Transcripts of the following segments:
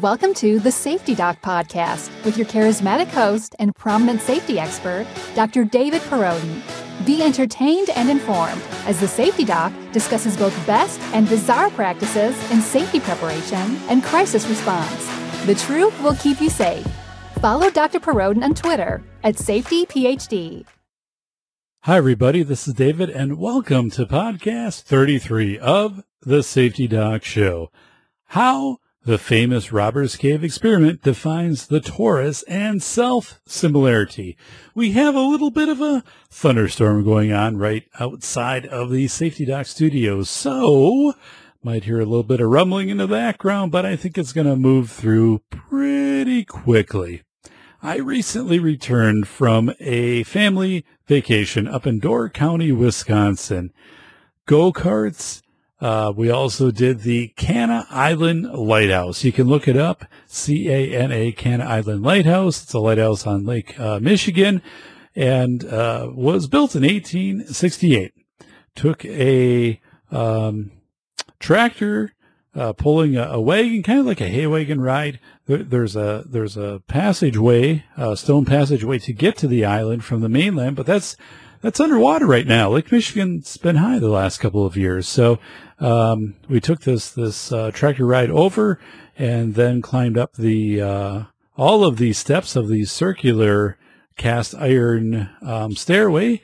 Welcome to the Safety Doc Podcast with your charismatic host and prominent safety expert, Dr. David Perrodin. Be entertained and informed as the Safety Doc discusses both best and bizarre practices in safety preparation and crisis response. The truth will keep you safe. Follow Dr. Perrodin on Twitter at SafetyPhD. Hi, everybody. This is David, and welcome to podcast 33 of the Safety Doc Show. How the famous Robbers Cave experiment defines the torus and self similarity. We have a little bit of a thunderstorm going on right outside of the Safety Doc studios, so might hear a little bit of rumbling in the background, but I think it's going to move through pretty quickly. I recently returned from a family vacation up in Door County, Wisconsin. Go-karts. Uh, we also did the Cana Island Lighthouse. You can look it up. C-A-N-A Cana Island Lighthouse. It's a lighthouse on Lake uh, Michigan and uh, was built in 1868. Took a um, tractor uh, pulling a, a, wagon, kind of like a hay wagon ride. There, there's a there's a passageway, a stone passageway to get to the island from the mainland, but that's that's underwater right now. Lake Michigan's been high the last couple of years, so um, we took this this uh, tractor ride over and then climbed up the uh, all of these steps of the circular cast iron um, stairway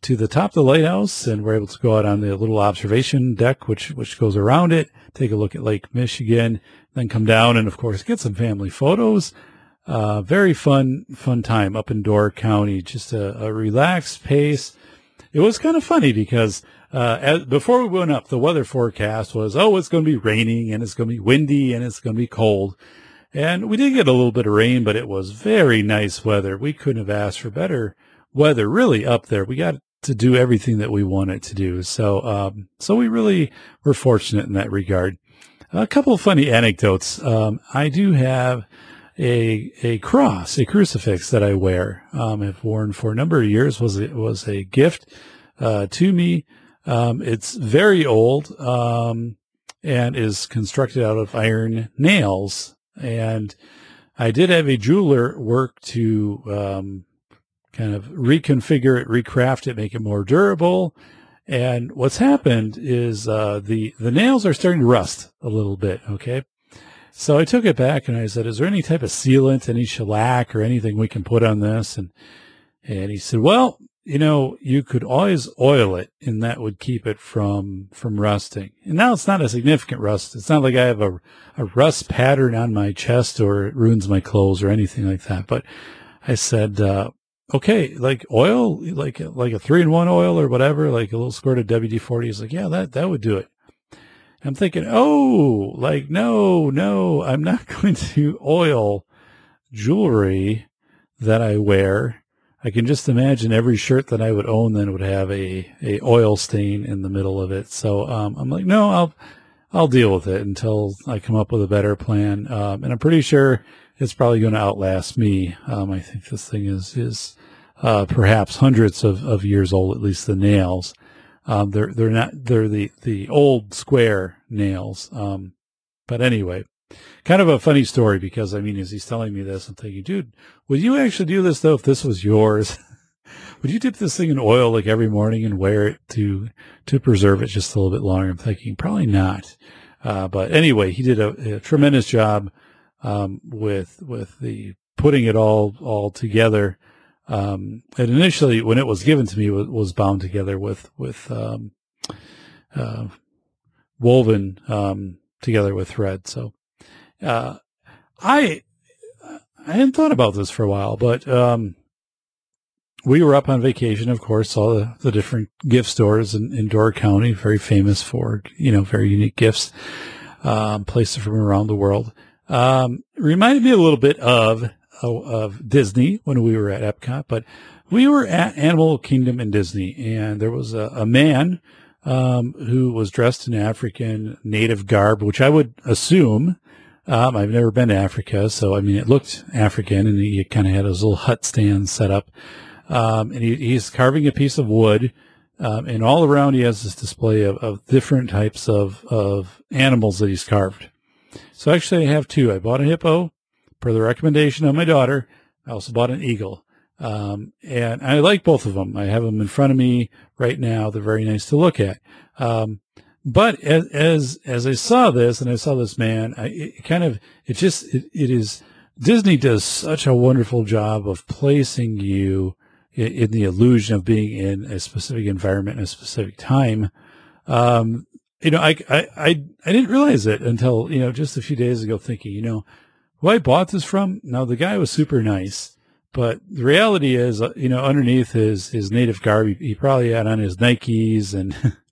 to the top of the lighthouse and we're able to go out on the little observation deck which which goes around it take a look at lake michigan then come down and of course get some family photos. Uh, very fun fun time up in door county just a, a relaxed pace. It was kind of funny because uh, as, before we went up the weather forecast was oh it's going to be raining and it's going to be windy and it's going to be cold and we did get a little bit of rain but it was very nice weather we couldn't have asked for better weather really up there. We got to do everything that we wanted to do. So, um, so we really were fortunate in that regard. A couple of funny anecdotes. Um, I do have a a cross, a crucifix that I wear. Um, I've worn for a number of years. was it was a gift uh, to me. Um, it's very old um, and is constructed out of iron nails. And I did have a jeweler work to um, kind of reconfigure it, recraft it, make it more durable. And what's happened is uh, the the nails are starting to rust a little bit. Okay, so I took it back and I said, "Is there any type of sealant, any shellac, or anything we can put on this?" And and he said, "Well, you know, you could always oil it, and that would keep it from from rusting. And now it's not a significant rust. It's not like I have a a rust pattern on my chest or it ruins my clothes or anything like that. But I said, uh, okay, like oil, like like a three in one oil or whatever, like a little squirt of WD forty. He's like, yeah, that that would do it. I'm thinking, oh, like no, no, I'm not going to oil jewelry that I wear. I can just imagine every shirt that I would own then would have a, a oil stain in the middle of it. So um, I'm like, no, I'll I'll deal with it until I come up with a better plan. Um, and I'm pretty sure it's probably going to outlast me. Um, I think this thing is is uh, perhaps hundreds of, of years old, at least the nails. Um, they're they're not they're the the old square nails. Um, but anyway, kind of a funny story because I mean, as he's telling me this, I'm thinking, dude, would you actually do this though if this was yours? would you dip this thing in oil like every morning and wear it to to preserve it just a little bit longer? I'm thinking probably not. Uh, but anyway, he did a, a tremendous job um, with with the putting it all all together. Um, and initially, when it was given to me, was, was bound together with with um, uh, woven um, together with thread. So uh, I I hadn't thought about this for a while, but um, we were up on vacation, of course, saw the, the different gift stores in, in Door County, very famous for you know very unique gifts, um, places from around the world. Um, reminded me a little bit of of Disney when we were at Epcot, but we were at Animal Kingdom in Disney, and there was a, a man um, who was dressed in African native garb, which I would assume. Um, I've never been to Africa, so I mean, it looked African, and he kind of had his little hut stand set up. Um, and he, he's carving a piece of wood, um, and all around he has this display of, of different types of, of animals that he's carved. So actually, I have two. I bought a hippo per the recommendation of my daughter. I also bought an eagle. Um, and I like both of them. I have them in front of me right now. They're very nice to look at. Um, but as, as, as I saw this and I saw this man, I, it kind of, it just, it, it is, Disney does such a wonderful job of placing you in, in the illusion of being in a specific environment, in a specific time. Um, you know, I, I, I, I didn't realize it until, you know, just a few days ago thinking, you know, who I bought this from? Now the guy was super nice, but the reality is, uh, you know, underneath his, his native garb, he, he probably had on his Nikes and,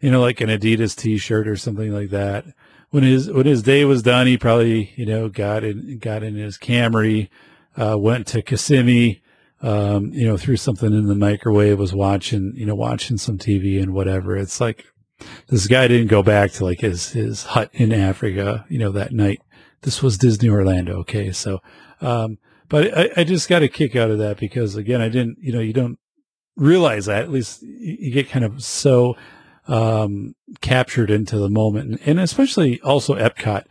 you know, like an Adidas t-shirt or something like that. When his, when his day was done, he probably, you know, got in, got in his Camry, uh, went to Kissimmee, um, you know, threw something in the microwave, was watching, you know, watching some TV and whatever. It's like, this guy didn't go back to like his, his hut in Africa, you know, that night. This was Disney Orlando. Okay. So, um, but I, I just got a kick out of that because again, I didn't, you know, you don't realize that at least you get kind of so, um, captured into the moment and, and especially also Epcot.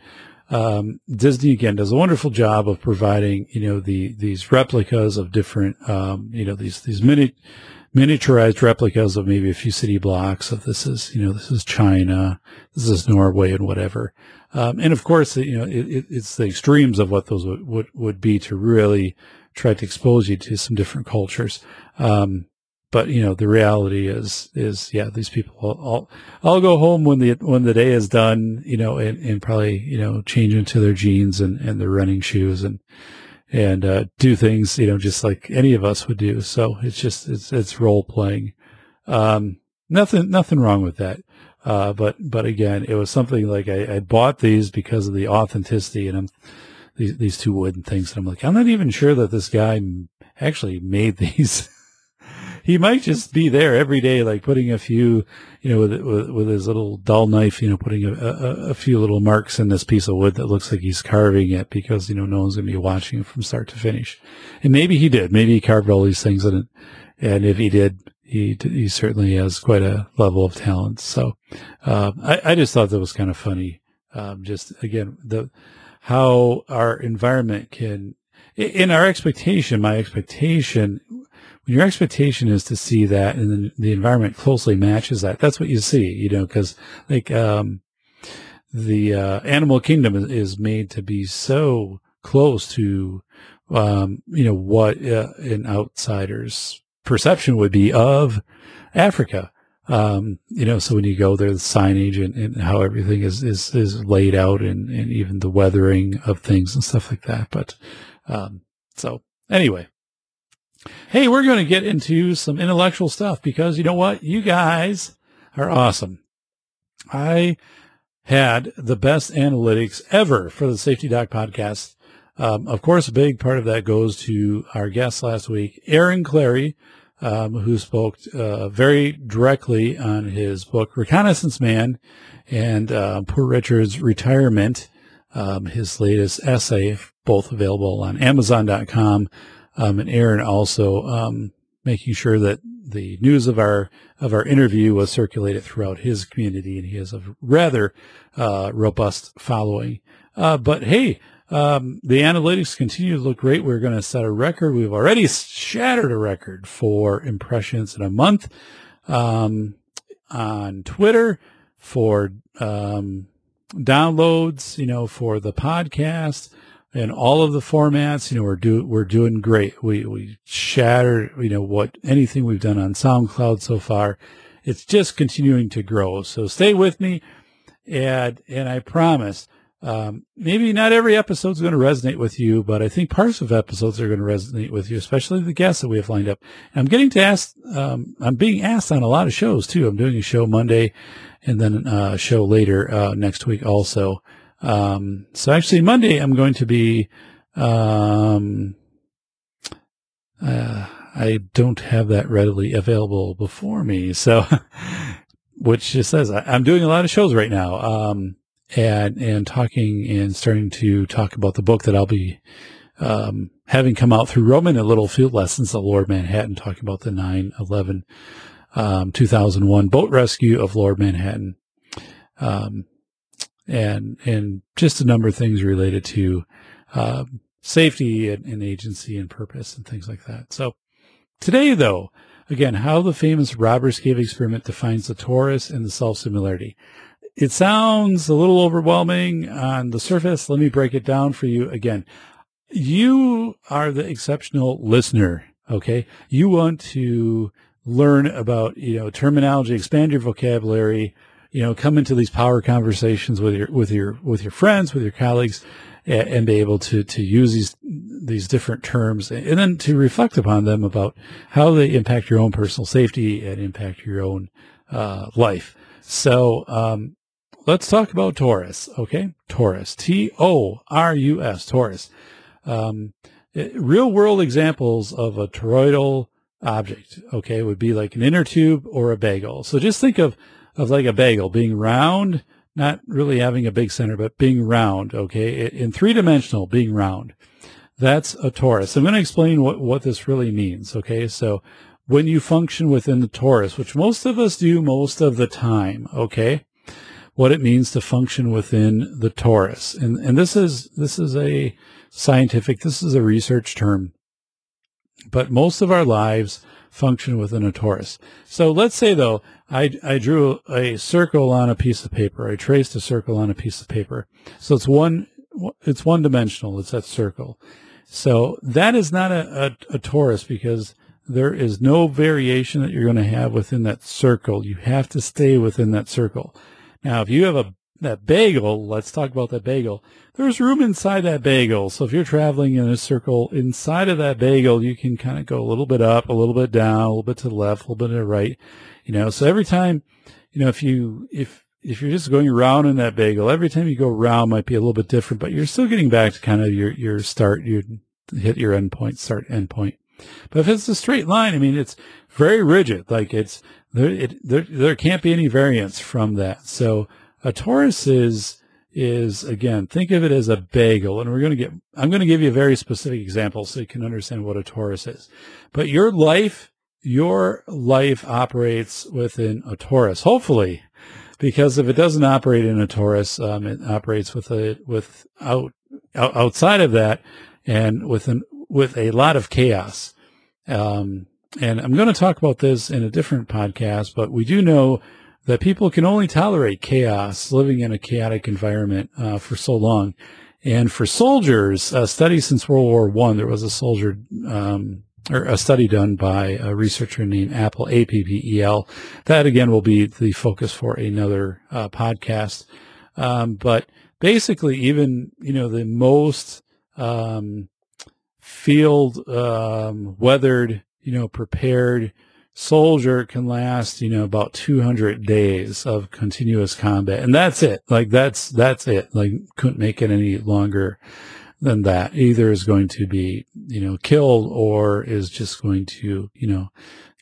Um, Disney again does a wonderful job of providing, you know, the, these replicas of different, um, you know, these, these mini, miniaturized replicas of maybe a few city blocks of this is, you know, this is China, this is Norway and whatever. Um, and of course, you know, it, it's the extremes of what those would, would, would, be to really try to expose you to some different cultures. Um, but you know, the reality is, is yeah, these people, I'll, I'll go home when the, when the day is done, you know, and, and probably, you know, change into their jeans and, and their running shoes and, and, uh, do things, you know, just like any of us would do. So it's just, it's, it's role playing. Um, nothing, nothing wrong with that. Uh, but, but again, it was something like I, I bought these because of the authenticity and I'm, these, these two wooden things. And I'm like, I'm not even sure that this guy actually made these. He might just be there every day, like putting a few, you know, with, with, with his little dull knife, you know, putting a, a, a, few little marks in this piece of wood that looks like he's carving it because, you know, no one's going to be watching from start to finish. And maybe he did. Maybe he carved all these things in it. And if he did, he he certainly has quite a level of talent. So uh, I, I just thought that was kind of funny. Um, just again, the how our environment can, in our expectation, my expectation, when your expectation is to see that, and then the environment closely matches that, that's what you see. You know, because like um, the uh, animal kingdom is, made to be so close to um, you know what uh, an outsider's perception would be of Africa. Um, you know, so when you go there, the signage and, and how everything is, is, is laid out and, and even the weathering of things and stuff like that. But, um, so anyway, hey, we're going to get into some intellectual stuff because you know what? You guys are awesome. I had the best analytics ever for the Safety Doc podcast. Um, of course, a big part of that goes to our guest last week, Aaron Clarey, um, who spoke uh, very directly on his book Reconnaissance Man and uh, Poor Richard's Retirement, um, his latest essay, both available on Amazon.com. Um, and Aaron also um, making sure that the news of our of our interview was circulated throughout his community, and he has a rather uh, robust following. Uh, but hey, um, the analytics continue to look great. We're going to set a record. We've already shattered a record for impressions in a month um, on Twitter for um, downloads. You know, for the podcast and all of the formats. You know, we're do we're doing great. We we shattered. You know what anything we've done on SoundCloud so far. It's just continuing to grow. So stay with me, and and I promise um, maybe not every episode is going to resonate with you, but I think parts of episodes are going to resonate with you, especially the guests that we have lined up. And I'm getting to ask, um, I'm being asked on a lot of shows too. I'm doing a show Monday and then a show later, uh, next week also. Um, so actually Monday I'm going to be, um, uh, I don't have that readily available before me. So, which just says I, am doing a lot of shows right now. Um, and and talking and starting to talk about the book that I'll be um, having come out through Rowman and Littlefield Lessons of Lower Manhattan, talking about the 9 11 um, 2001 boat rescue of Lower Manhattan. Um, and and just a number of things related to uh, safety and, and agency and purpose and things like that. So today, though, again, how the famous Robbers Cave experiment defines the torus and the self similarity. It sounds a little overwhelming on the surface. Let me break it down for you again. You are the exceptional listener. Okay. You want to learn about, you know, terminology, expand your vocabulary, you know, come into these power conversations with your, with your, with your friends, with your colleagues and, and be able to, to use these, these different terms and then to reflect upon them about how they impact your own personal safety and impact your own, uh, life. So, um, let's talk about torus, Okay. torus, T O R U S, torus. Um, real world examples of a toroidal object, okay, would be like an inner tube or a bagel. So just think of, of like a bagel being round, not really having a big center, but being round, okay, in three dimensional, being round. That's a torus. I'm going to explain what, what this really means, okay? So when you function within the torus, which most of us do most of the time, okay? What it means to function within the torus. And, and this is, this is a scientific, this is a research term but most of our lives function within a torus. So let's say though, I, I drew a circle on a piece of paper. I traced a circle on a piece of paper. So it's one, it's one dimensional. It's that circle. So that is not a, a, a torus because there is no variation that you're going to have within that circle. You have to stay within that circle. Now, if you have a that bagel, let's talk about that bagel. There's room inside that bagel. So if you're traveling in a circle inside of that bagel, you can kind of go a little bit up, a little bit down, a little bit to the left, a little bit to the right. You know, so every time, you know, if you, if, if you're just going around in that bagel, every time you go around might be a little bit different, but you're still getting back to kind of your, your start, you hit your end point, start end point. But if it's a straight line, I mean, it's very rigid. Like it's, there, it, there, there can't be any variance from that. So, a torus is is again think of it as a bagel, and we're going to get. I'm going to give you a very specific example so you can understand what a torus is. But your life, your life operates within a torus. Hopefully, because if it doesn't operate in a torus, um, it operates with a with out, out outside of that, and with an with a lot of chaos. Um, and I'm going to talk about this in a different podcast, but we do know that people can only tolerate chaos, living in a chaotic environment uh, for so long. And for soldiers, a study since World War One, there was a soldier, um, or a study done by a researcher named Appel, A-P-P-E-L. That again will be the focus for another uh, podcast. Um, but basically, even, you know, the most, um, field, um, weathered, you know, prepared, soldier can last, you know, about 200 days of continuous combat. And that's it. Like that's, that's it. Like couldn't make it any longer than that. Either is going to be, you know, killed or is just going to, you know,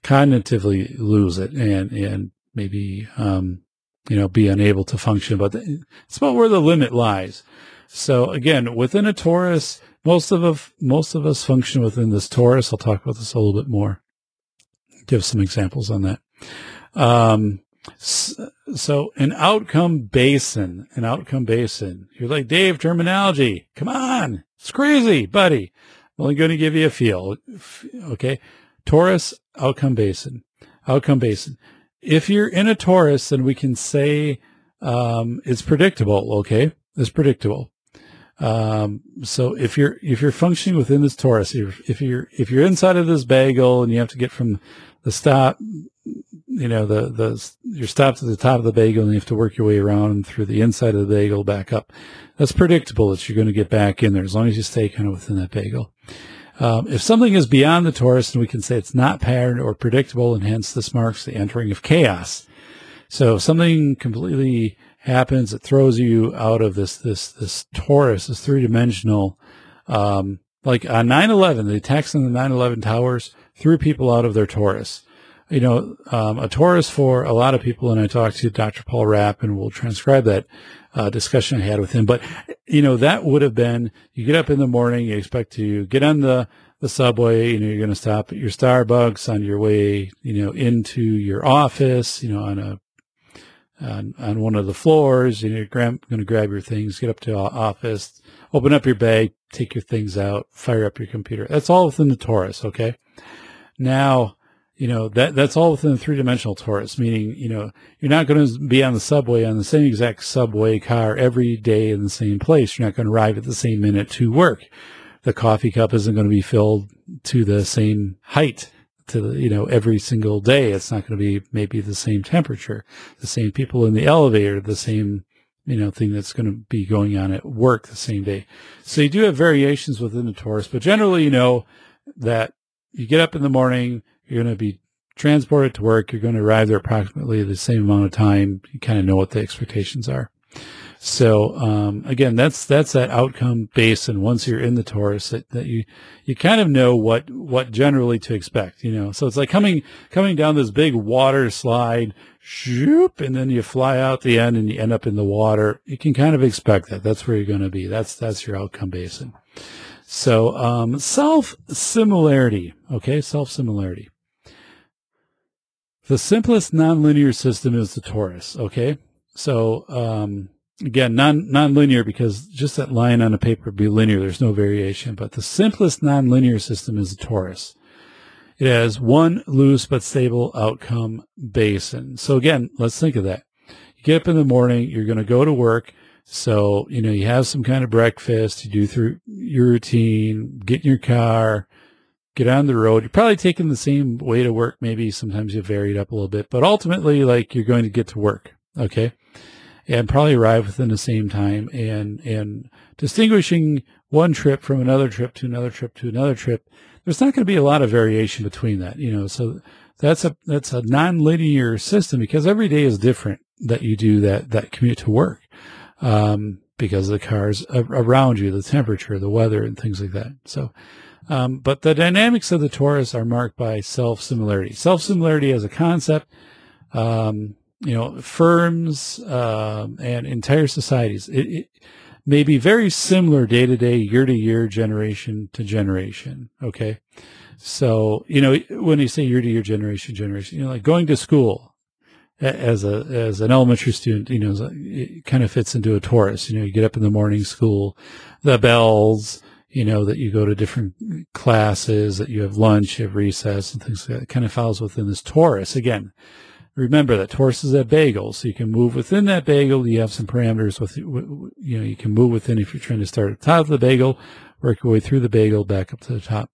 cognitively lose it and, and maybe, um, you know, be unable to function. But it's about where the limit lies. So again, within a torus, most of, us, most of us function within this torus. I'll talk about this a little bit more give some examples on that. Um, so an outcome basin, an outcome basin. You're like, Dave, terminology. Come on. It's crazy, buddy. I'm only going to give you a feel. Okay. torus outcome basin, outcome basin. If you're in a torus, then we can say, um, it's predictable. Okay. It's predictable. Um, so if you're, if you're functioning within this torus, if, if you're, if you're inside of this bagel and you have to get from the stop, you know, the, the, your stop to the top of the bagel and you have to work your way around and through the inside of the bagel back up. That's predictable that you're going to get back in there as long as you stay kind of within that bagel. Um, if something is beyond the torus, then we can say it's not patterned or predictable, and hence this marks the entering of chaos. So if something completely happens that throws you out of this this this torus, this three dimensional, um, like on 9/11, the attacks on the 9/11 towers threw people out of their torus. You know, um, a torus for a lot of people, and I talked to Dr. Paul Rapp, and we'll transcribe that uh, discussion I had with him. But you know, that would have been you get up in the morning, you expect to get on the the subway, you know, you're going to stop at your Starbucks on your way, you know, into your office, you know, on a on, on one of the floors. You know, you're going to grab your things, get up to office, open up your bag, take your things out, fire up your computer. That's all within the torus. Okay. Now, you know, that, that's all within the three dimensional torus, meaning, you know, you're not going to be on the subway on the same exact subway car every day in the same place. You're not going to arrive at the same minute to work. The coffee cup isn't going to be filled to the same height to the, you know, every single day. It's not going to be maybe the same temperature, the same people in the elevator, the same, you know, thing that's going to be going on at work the same day. So you do have variations within the torus, but generally, you know, that you get up in the morning, you're going to be transported to work. You're going to arrive there approximately the same amount of time. You kind of know what the expectations are. So um, again, that's that's that outcome base, and once you're in the torus, that, that you you kind of know what what generally to expect. You know, so it's like coming coming down this big water slide, shoop, and then you fly out the end, and you end up in the water. You can kind of expect that. That's where you're going to be. That's that's your outcome basin. So um, self similarity. Okay, self similarity. The simplest nonlinear system is the torus. Okay. So, um, again, non, nonlinear because just that line on a paper would be linear. There's no variation, but the simplest nonlinear system is the torus. It has one loose but stable outcome basin. So again, let's think of that. You get up in the morning, you're going to go to work. So, you know, you have some kind of breakfast, you do through your routine, get in your car, get on the road. You're probably taking the same way to work. Maybe sometimes you vary it up a little bit, but ultimately, like you're going to get to work. Okay. And probably arrive within the same time and, and distinguishing one trip from another trip to another trip to another trip. There's not going to be a lot of variation between that, you know, so that's a, that's a non-linear system because every day is different that you do that, that commute to work. Um, because the cars around you, the temperature, the weather, and things like that. So, um, but the dynamics of the torus are marked by self-similarity. Self-similarity as a concept, um, you know, firms um, and entire societies, it, it, may be very similar day to day, year to year, generation to generation. Okay. So, you know, when you say year to year, generation, generation, you know, like going to school as a, as an elementary student, you know, it kind of fits into a torus. You know, you get up in the morning school, the bells, you know, that you go to different classes, that you have lunch, you have recess and things like that. It kind of falls within this torus. Again, remember that torus is a bagel, so you can move within that bagel. You have some parameters with, you know, you can move within if you're trying to start at the top of the bagel, work your way through the bagel back up to the top.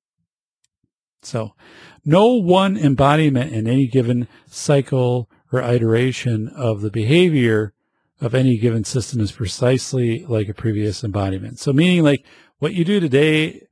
So no one embodiment in any given cycle or iteration of the behavior of any given system is precisely like a previous embodiment. So meaning like what you do today,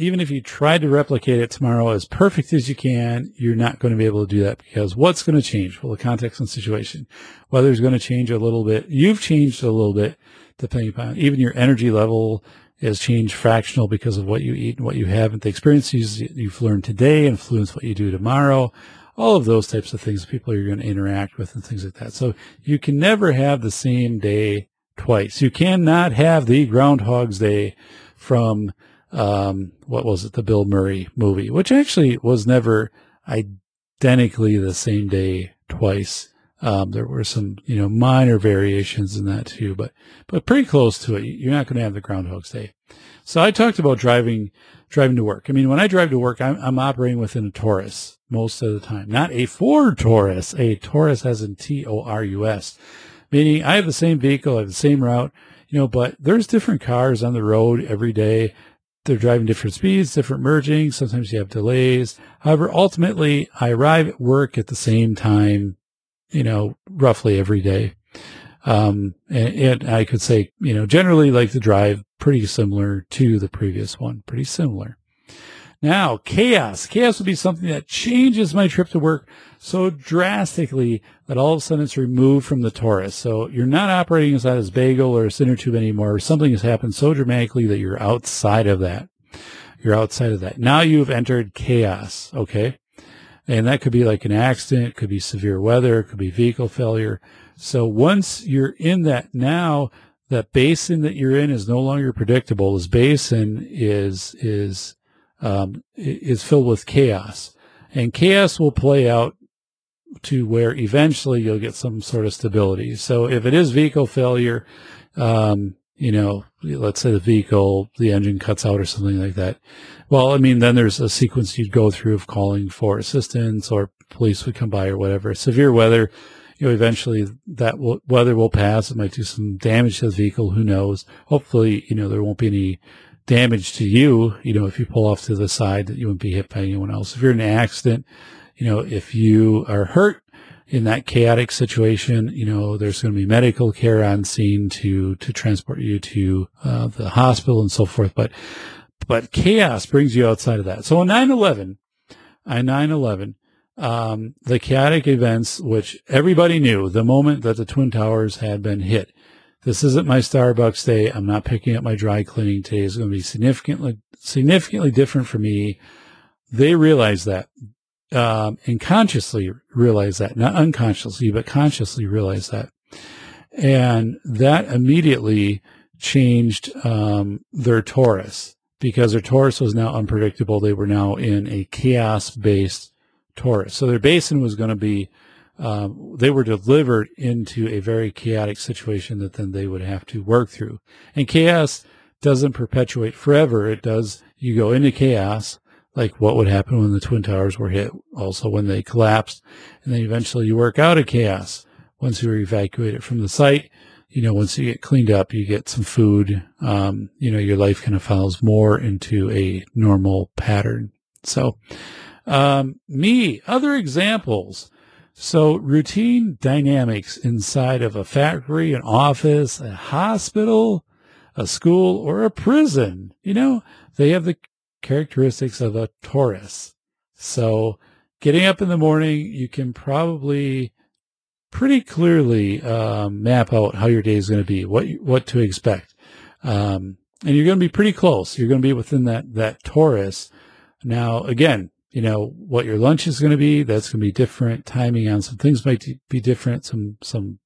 even if you tried to replicate it tomorrow as perfect as you can, you're not going to be able to do that because what's going to change? Well, the context and situation. Weather is going to change a little bit. You've changed a little bit depending upon even your energy level has changed fractional because of what you eat and what you haven't. The experiences you've learned today influence what you do tomorrow. All of those types of things, people you're going to interact with and things like that. So you can never have the same day twice. You cannot have the Groundhog's Day from um, what was it, the Bill Murray movie, which actually was never identically the same day twice. Um, there were some, you know, minor variations in that too, but but pretty close to it. You're not going to have the Groundhog's Day. So I talked about driving driving to work. I mean, when I drive to work, I'm, I'm operating within a torus most of the time, not a Ford Taurus, a torus as in T O R U S, meaning I have the same vehicle, I have the same route you know, but there's different cars on the road every day. They're driving different speeds, different merging. Sometimes you have delays. However, ultimately I arrive at work at the same time, you know, roughly every day. Um, and, and I could say, you know, generally like the drive pretty similar to the previous one, pretty similar. Now, chaos. Chaos would be something that changes my trip to work so drastically that all of a sudden it's removed from the torus. So you're not operating inside this bagel or a center tube anymore. Something has happened so dramatically that you're outside of that. You're outside of that. Now you've entered chaos. Okay. And that could be like an accident. It could be severe weather. It could be vehicle failure. So once you're in that now, that basin that you're in is no longer predictable. This basin is, is, um, is filled with chaos and chaos will play out to where eventually you'll get some sort of stability. So if it is vehicle failure, um, you know, let's say the vehicle, the engine cuts out or something like that. Well, I mean, then there's a sequence you'd go through of calling for assistance or police would come by or whatever. Severe weather, you know, eventually that will, weather will pass. It might do some damage to the vehicle. Who knows? Hopefully, you know, there won't be any damage to you. You know, if you pull off to the side that you wouldn't be hit by anyone else. If you're in an accident, you know, if you are hurt in that chaotic situation, you know, there's going to be medical care on scene to, to transport you to uh, the hospital and so forth. But, but chaos brings you outside of that. So on 9-11, on 9-11, um, the chaotic events, which everybody knew the moment that the Twin Towers had been hit. This isn't my Starbucks day. I'm not picking up my dry cleaning today. It's going to be significantly, significantly different for me. They realized that um, and consciously realize that, not unconsciously, but consciously realize that. And that immediately changed um, their torus because their torus was now unpredictable. They were now in a chaos based torus. So their basin was going to be, um, they were delivered into a very chaotic situation that then they would have to work through. And chaos doesn't perpetuate forever. It does, you go into chaos like what would happen when the Twin Towers were hit, also when they collapsed. And then eventually you work out of chaos once you're evacuated from the site. You know, once you get cleaned up, you get some food. Um, you know, your life kind of follows more into a normal pattern. So, um, me, other examples. So routine dynamics inside of a factory, an office, a hospital, a school, or a prison. You know, they have the characteristics of a torus. So getting up in the morning, you can probably pretty clearly um, map out how your day is going to be, what what to expect, um, and you're going to be pretty close. You're going to be within that that torus. Now, again, you know what your lunch is going to be. That's going to be different. Timing on some things might be different. Some some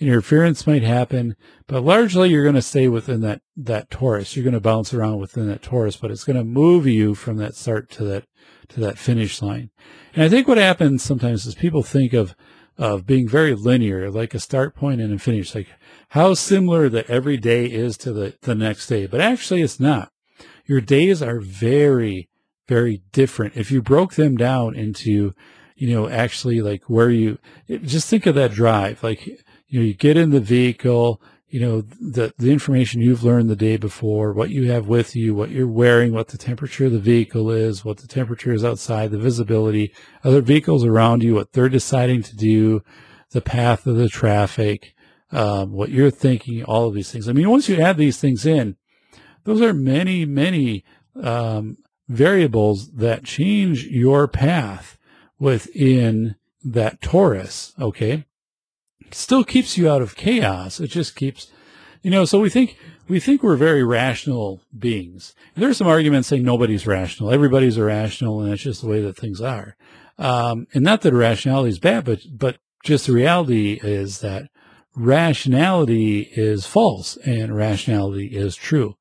interference might happen, but largely you're going to stay within that, that torus. You're going to bounce around within that torus, but it's going to move you from that start to that, to that finish line. And I think what happens sometimes is people think of, of being very linear, like a start point and a finish, like how similar that every day is to the, the next day. But actually it's not. Your days are very, very different. If you broke them down into, you know, actually like where you, just think of that drive, like you know, you get in the vehicle, you know, the, the information you've learned the day before, what you have with you, what you're wearing, what the temperature of the vehicle is, what the temperature is outside, the visibility, other vehicles around you, what they're deciding to do, the path of the traffic, um, what you're thinking, all of these things. I mean, once you add these things in, those are many, many um, variables that change your path within that torus. Okay still keeps you out of chaos. It just keeps, you know, so we think, we think we're very rational beings. And there are some arguments saying nobody's rational. Everybody's irrational and it's just the way that things are. Um, and not that irrationality is bad, but, but just the reality is that rationality is false and rationality is true.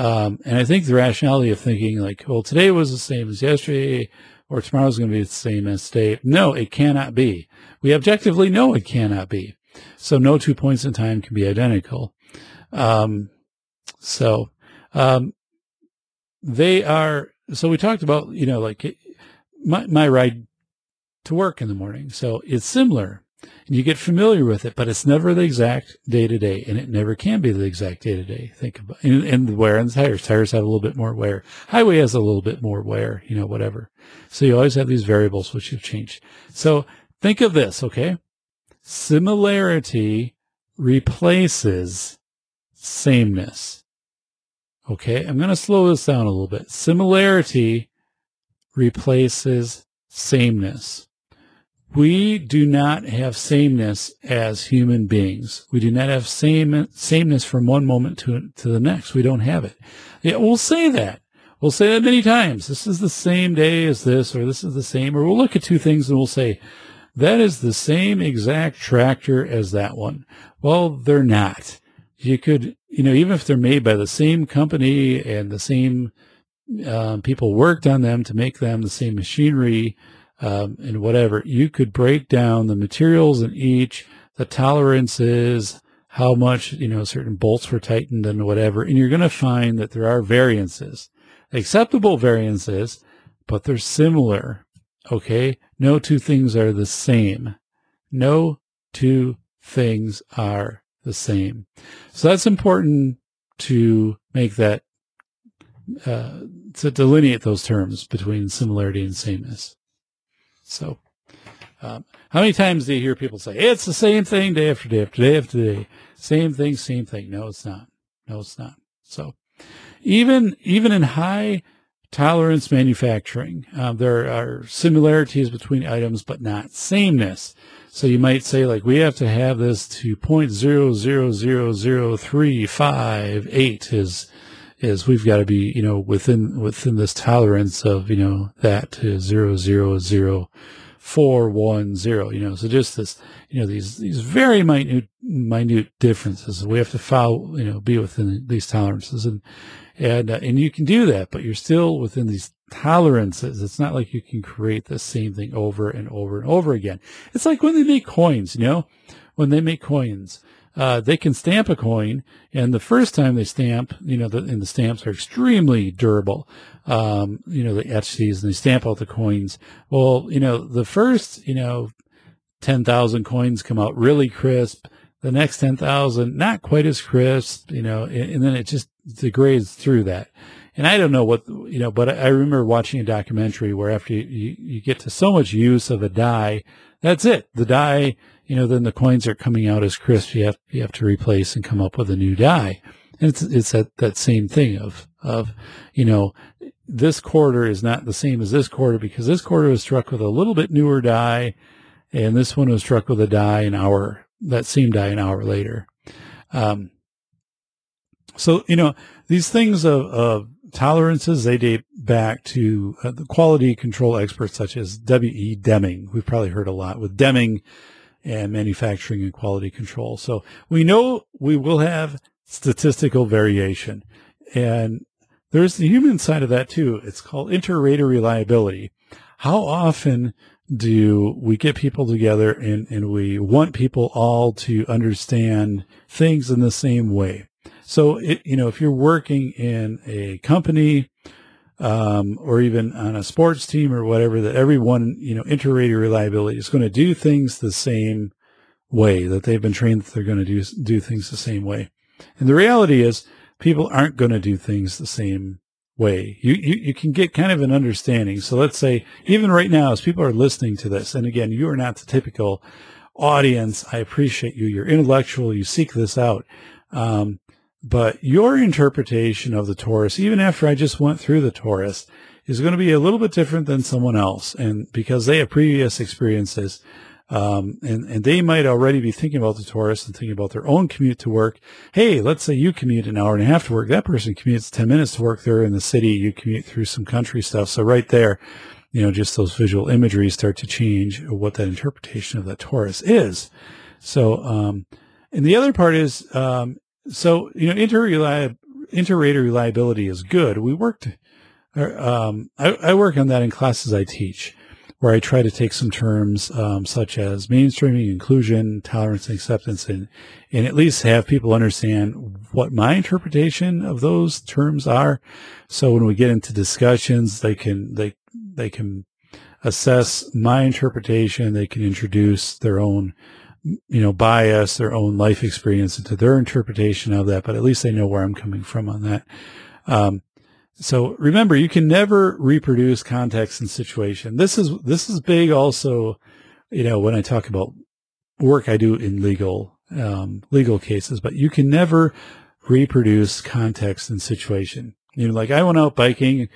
Um, and I think the rationality of thinking like, well, today was the same as yesterday or tomorrow's going to be the same as today. No, it cannot be. We objectively know it cannot be. So no two points in time can be identical. Um, so, um, they are, so we talked about, you know, like my, my ride to work in the morning. So it's similar and you get familiar with it, but it's never the exact day to day, and it never can be the exact day to day. Think about and, and the wear and the tires. Tires have a little bit more wear. Highway has a little bit more wear. You know, whatever. So you always have these variables which have changed. So think of this, okay? Similarity replaces sameness. Okay, I'm going to slow this down a little bit. Similarity replaces sameness. We do not have sameness as human beings. We do not have same, sameness from one moment to, to the next. We don't have it. Yeah, we'll say that. We'll say that many times. This is the same day as this, or this is the same, or we'll look at two things and we'll say, that is the same exact tractor as that one. Well, they're not. You could, you know, even if they're made by the same company and the same um, people worked on them to make them, the same machinery, um, and whatever, you could break down the materials in each, the tolerances, how much, you know, certain bolts were tightened and whatever, and you're going to find that there are variances, acceptable variances, but they're similar. Okay. No two things are the same. No two things are the same. So that's important to make that, uh, to delineate those terms between similarity and sameness. So, um, how many times do you hear people say, it's the same thing day after day after day after day? Same thing, same thing. No, it's not. No, it's not. So even, even in high tolerance manufacturing, um, there are similarities between items, but not sameness. So you might say like, we have to have this to point zero zero zero zero three five eight is, is we've got to be, you know, within, within this tolerance of, you know, that to zero zero zero four one zero, you know, so just this, you know, these, these very minute, minute differences. We have to follow, you know, be within these tolerances and, and, uh, and you can do that, but you're still within these tolerances. It's not like you can create the same thing over and over and over again. It's like when they make coins, you know, when they make coins, uh, they can stamp a coin, and the first time they stamp, you know, the, and the stamps are extremely durable. Um, you know, they etch these and they stamp out the coins. Well, you know, the first, you know, 10,000 coins come out really crisp. The next 10,000, not quite as crisp, you know, and, and then it just degrades through that and I don't know what you know, but I remember watching a documentary where after you, you, you, get to so much use of a die, that's it. The die, you know, then the coins are coming out as crisp. You have you have to replace and come up with a new die, and it's it's that that same thing of of you know this quarter is not the same as this quarter because this quarter was struck with a little bit newer die, and this one was struck with a die an hour that same die an hour later. Um, so you know these things of, of tolerances, they date back to uh, the quality control experts such as W.E. Deming. We've probably heard a lot with Deming and manufacturing and quality control. So we know we will have statistical variation. And there's the human side of that too. It's called inter-rater reliability. How often do we get people together and, and we want people all to understand things in the same way? So, it, you know, if you're working in a company, um, or even on a sports team or whatever, that everyone, you know, inter-rater reliability is going to do things the same way that they've been trained that they're going to do, do things the same way. And the reality is people aren't going to do things the same way. You, you, you can get kind of an understanding. So let's say even right now, as people are listening to this, and again, you are not the typical audience. I appreciate you. You're intellectual. You seek this out. Um, but your interpretation of the torus, even after I just went through the torus, is going to be a little bit different than someone else. And because they have previous experiences, um, and, and they might already be thinking about the torus and thinking about their own commute to work. Hey, let's say you commute an hour and a half to work. That person commutes 10 minutes to work there in the city. You commute through some country stuff. So right there, you know, just those visual imagery start to change what that interpretation of that torus is. So, um, and the other part is, um, so, you know, inter inter-rater reliability is good. We worked, um, I, I, work on that in classes I teach, where I try to take some terms um, such as mainstreaming, inclusion, tolerance, and acceptance, and and at least have people understand what my interpretation of those terms are. So when we get into discussions, they can they they can assess my interpretation. They can introduce their own you know, bias their own life experience into their interpretation of that, but at least they know where I'm coming from on that. Um, so remember, you can never reproduce context and situation. This is, this is big also, you know, when I talk about work I do in legal, um, legal cases, but you can never reproduce context and situation. You know, like I went out biking,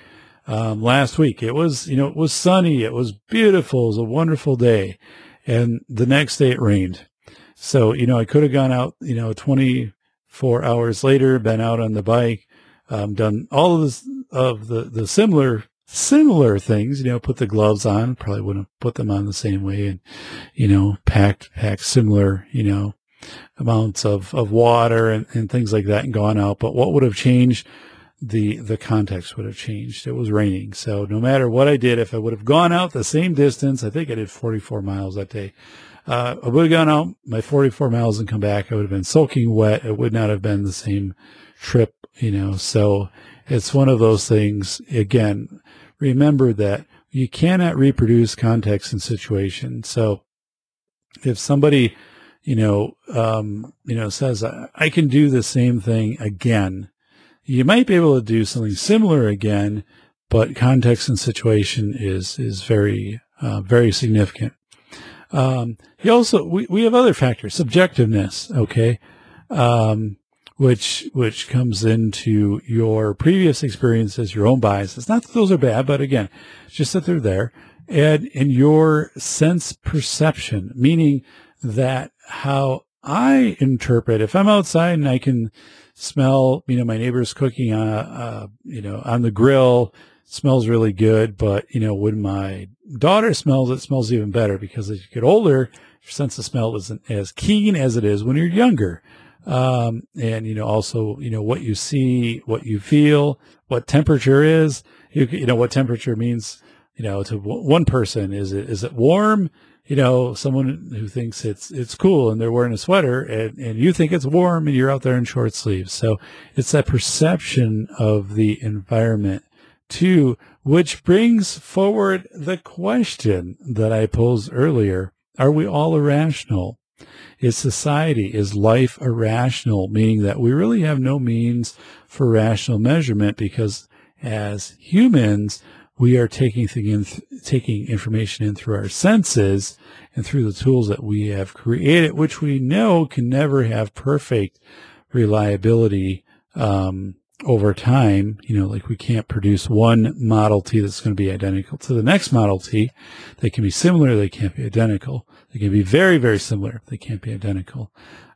um, last week. It was, you know, it was sunny. It was beautiful. It was a wonderful day. And the next day it rained. So, you know, I could have gone out, you know, 24 hours later, been out on the bike, um, done all of this, of the, the similar, similar things, you know, put the gloves on, probably wouldn't have put them on the same way and, you know, packed, packed similar, you know, amounts of, of water and, and things like that and gone out. But what would have changed the the context would have changed. It was raining, so no matter what I did, if I would have gone out the same distance, I think I did 44 miles that day. Uh, I would have gone out my 44 miles and come back. I would have been soaking wet. It would not have been the same trip, you know. So it's one of those things. Again, remember that you cannot reproduce context and situation. So if somebody, you know, um, you know, says I can do the same thing again you might be able to do something similar again, but context and situation is is very uh, very significant. Um, he also we, we have other factors, subjectiveness, okay, um, which which comes into your previous experiences, your own biases. Not that those are bad, but again, just that they're there, and in your sense perception, meaning that how I interpret. If I'm outside and I can smell, you know, my neighbor's cooking, uh, uh, you know, on the grill, smells really good. But, you know, when my daughter smells, it smells even better because as you get older, your sense of smell isn't as keen as it is when you're younger. Um, and, you know, also, you know, what you see, what you feel, what temperature is, you, you know, what temperature means, you know, to one person. Is it, is it warm? You know, someone who thinks it's it's cool and they're wearing a sweater and, and you think it's warm and you're out there in short sleeves. So it's that perception of the environment too, which brings forward the question that I posed earlier. Are we all irrational? Is society, is life irrational, meaning that we really have no means for rational measurement because as humans, we are taking in, taking information in through our senses and through the tools that we have created, which we know can never have perfect reliability um, over time. You know, like we can't produce one Model T that's going to be identical to the next Model T. They can be similar, they can't be identical. They can be very, very similar, they can't be identical.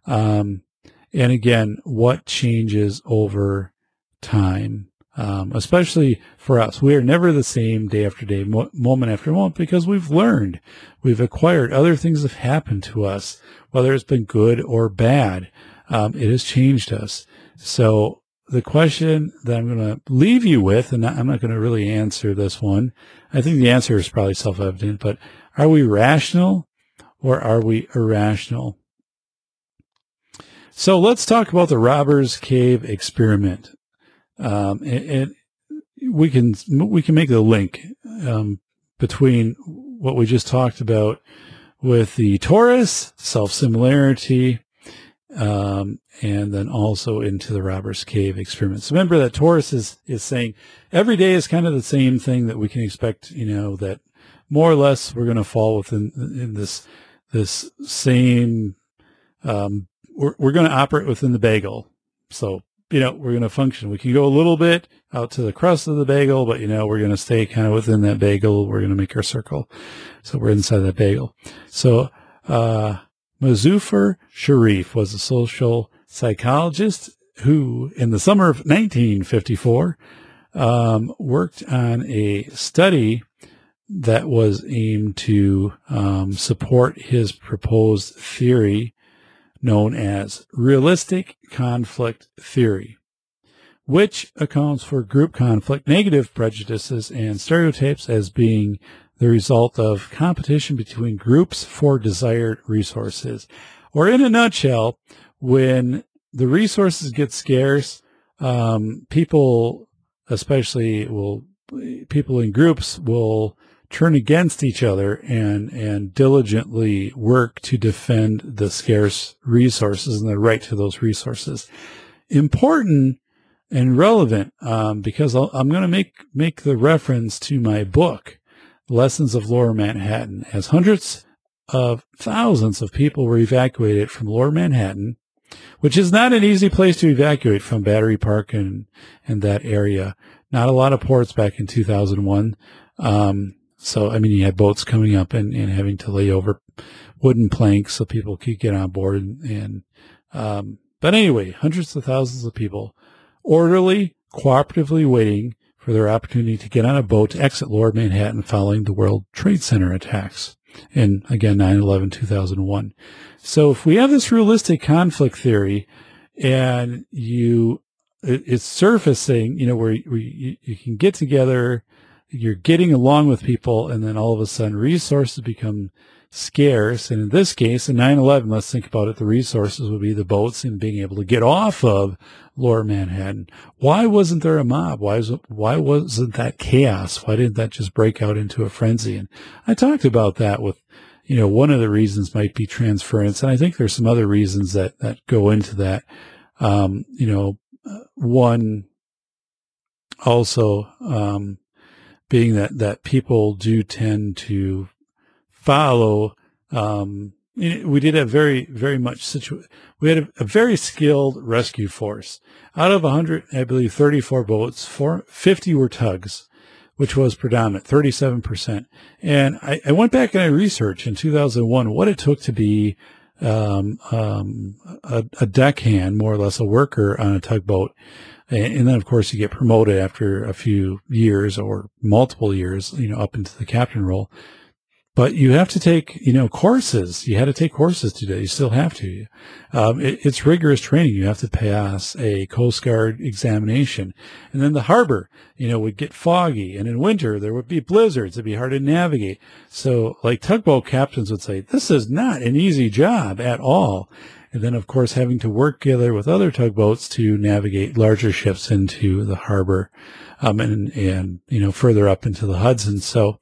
Um, and again, what changes over time? Um, especially for us. We are never the same day after day, mo- moment after moment, because we've learned, we've acquired, other things have happened to us, whether it's been good or bad. Um, it has changed us. So the question that I'm going to leave you with, and I'm not going to really answer this one. I think the answer is probably self-evident, but are we rational or are we irrational? So let's talk about the Robbers Cave experiment. Um, and, and, we can we can make the link um, between what we just talked about with the Torus self similarity, um, and then also into the Robbers Cave experiment. So remember that Torus is is saying every day is kind of the same thing that we can expect. You know that more or less we're going to fall within in this this same. Um, we're we're going to operate within the bagel. So you know, we're going to function. We can go a little bit out to the crust of the bagel, but you know, we're going to stay kind of within that bagel. We're going to make our circle. So we're inside that bagel. So, uh, Muzafer Sherif was a social psychologist who, in the summer of 1954, um, worked on a study that was aimed to um, support his proposed theory known as realistic conflict theory, which accounts for group conflict, negative prejudices, and stereotypes as being the result of competition between groups for desired resources. Or in a nutshell, when the resources get scarce, um, people, especially will, people in groups will turn against each other and, and diligently work to defend the scarce resources and the right to those resources. Important and relevant um, because i am going to make make the reference to my book, Lessons of Lower Manhattan, as hundreds of thousands of people were evacuated from Lower Manhattan, which is not an easy place to evacuate from Battery Park and and that area. Not a lot of ports back in 2001. Um, so, I mean, you had boats coming up and, and having to lay over wooden planks so people could get on board. And, and um, but anyway, hundreds of thousands of people orderly, cooperatively waiting for their opportunity to get on a boat to exit Lower Manhattan following the World Trade Center attacks. And again, 9-11, 2001. So if we have this realistic conflict theory and you it, it's surfacing, you know, where, where you, you can get together, you're getting along with people, and then all of a sudden resources become scarce. And in this case, in 9-11, let's think about it. The resources would be the boats and being able to get off of lower Manhattan. Why wasn't there a mob? Why was, why wasn't that chaos? Why didn't that just break out into a frenzy? And I talked about that with, you know, one of the reasons might be transference. And I think there's some other reasons that, that go into that. Um, you know, uh, one also, um, being that, that people do tend to follow, um, we did a very, very much situ. We had a, a, very skilled rescue force. Out of 100, I believe, 34 boats, four, 50 were tugs, which was predominant, 37%. And I, I went back and I researched in 2001 what it took to be um, um, a, a deckhand, more or less a worker on a tugboat. And, and then, of course, you get promoted after a few years or multiple years, you know, up into the captain role. But you have to take, you know, courses. You had to take courses today. You still have to. Um, it, it's rigorous training. You have to pass a Coast Guard examination. And then the harbor, you know, would get foggy. And in winter, there would be blizzards. It'd be hard to navigate. So like tugboat captains would say, this is not an easy job at all. And then, of course, having to work together with other tugboats to navigate larger ships into the harbor, um, and, and, you know, further up into the Hudson. So,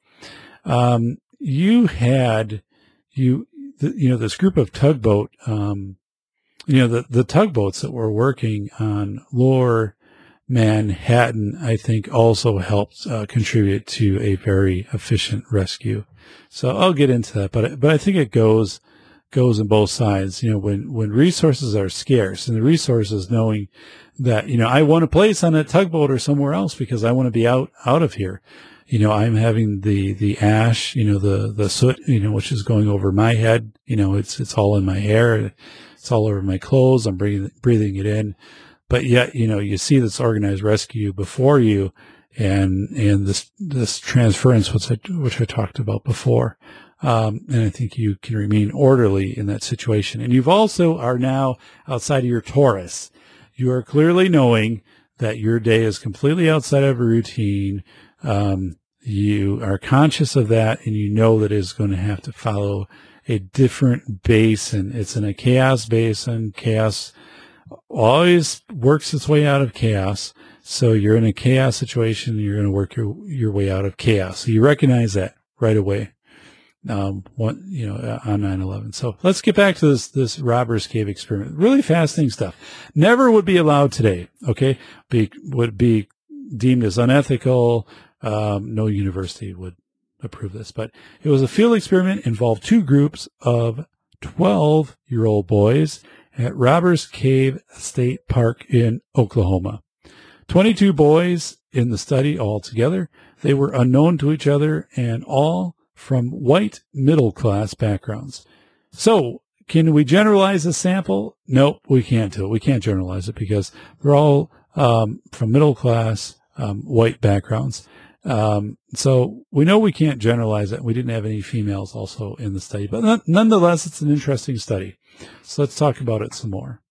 um, you had you the, you know this group of tugboat um, you know the the tugboats that were working on lower Manhattan I think also helped uh, contribute to a very efficient rescue. So I'll get into that, but but I think it goes goes on both sides. You know when when resources are scarce and the resources knowing that you know I want a place on a tugboat or somewhere else because I want to be out out of here you know, I'm having the, the ash, you know, the, the soot, you know, which is going over my head. You know, it's, it's all in my hair. It's all over my clothes. I'm breathing, breathing it in. But yet, you know, you see this organized rescue before you and, and this, this transference, which I, which I talked about before. Um, and I think you can remain orderly in that situation. And you've also are now outside of your Torus. You are clearly knowing that your day is completely outside of a routine um, you are conscious of that and you know that it's going to have to follow a different basin. It's in a chaos basin. Chaos always works its way out of chaos. So you're in a chaos situation. And you're going to work your, your way out of chaos. So you recognize that right away. Um, one, you know, uh, on 9-11. So let's get back to this, this robber's cave experiment. Really fascinating stuff. Never would be allowed today. Okay. Be, would be deemed as unethical, um, no university would approve this, but it was a field experiment involved two groups of 12 year old boys at Robbers Cave State Park in Oklahoma. 22 boys in the study altogether. They were unknown to each other and all from white middle class backgrounds. So can we generalize the sample? Nope, we can't do it. We can't generalize it because they're all um, from middle class um, white backgrounds. Um, so we know we can't generalize it. We didn't have any females also in the study, but nonetheless, it's an interesting study. So let's talk about it some more.